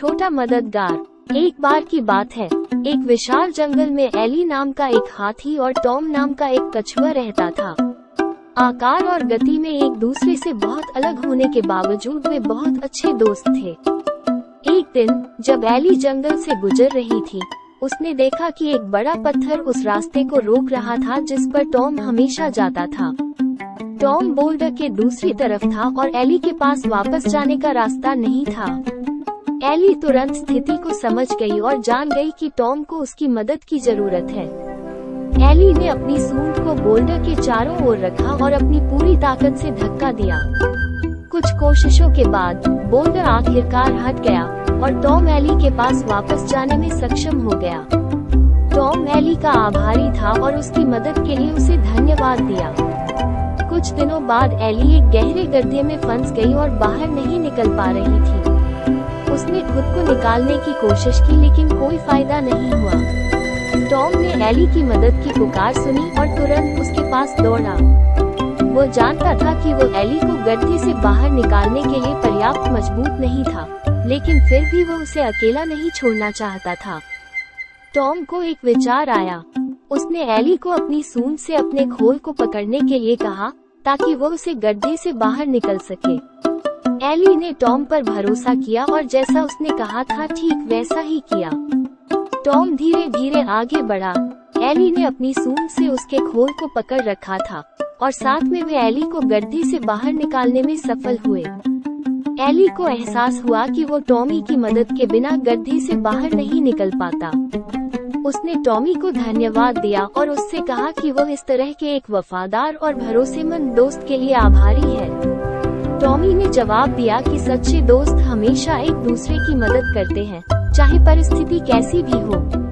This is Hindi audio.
छोटा मददगार। एक बार की बात है। एक विशाल जंगल में एली नाम का एक हाथी और टॉम नाम का एक कछुआ रहता था। आकार और गति में एक दूसरे से बहुत अलग होने के बावजूद वे बहुत अच्छे दोस्त थे। एक दिन, जब एली जंगल से गुजर रही थी, उसने देखा कि एक बड़ा पत्थर उस रास्ते को रोक रहा था जिस पर टॉम हमेशा जाता था। टॉम बोल्डर के दूसरी तरफ़ था और एली के पास वापस जाने का रास्ता नहीं था। एली तुरंत स्थिति को समझ गई और जान गई कि टॉम को उसकी मदद की ज़रूरत है। एली ने अपनी सूंड को बोल्डर के चारों ओर रखा और अपनी पूरी ताकत से धक्का दिया। कुछ कोशिशों के बाद, बोल्डर आखिरकार हट गया और टॉम एली के पास वापस जाने में सक्षम हो गया। टॉम एली का आभारी था और उसकी मदद के लिए उसे धन्यवाद दिया। कुछ दिनों बाद एली एक गहरे गड्ढे में फंस गई और बाहर नहीं निकल पा रही थी। उसने खुद को निकालने की कोशिश की, लेकिन कोई फ़ायदा नहीं हुआ। टॉम ने एली की मदद की पुकार सुनी और तुरंत उसके पास दौड़ा। वो जानता था कि वो एली को गड्ढे से बाहर निकालने के लिए पर्याप्त मज़बूत नहीं था, लेकिन फिर भी वो उसे अकेला नहीं छोड़ना चाहता था। टॉम को एक विचार आया। उसने एली को अपनी सूंड से अपने खोल को पकड़ने के लिए कहा, ताकि वो उसे गड्ढे से बाहर निकल सके। एली ने टॉम पर भरोसा किया और जैसा उसने कहा था, ठीक वैसा ही किया। टॉम धीरे धीरे आगे बढ़ा। एली ने अपनी सूंड से उसके खोल को पकड़ रखा था और साथ में वे एली को गड्ढे से बाहर निकालने में सफल हुए। एली को एहसास हुआ कि वो टॉमी की मदद के बिना गड्ढे से बाहर नहीं निकल पाता। उसने टॉमी को धन्यवाद दिया और उससे कहा कि वो इस तरह के एक वफादार और भरोसेमंद दोस्त के लिए आभारी है। टॉमी ने जवाब दिया कि सच्चे दोस्त हमेशा एक दूसरे की मदद करते हैं, चाहे परिस्थिति कैसी भी हो।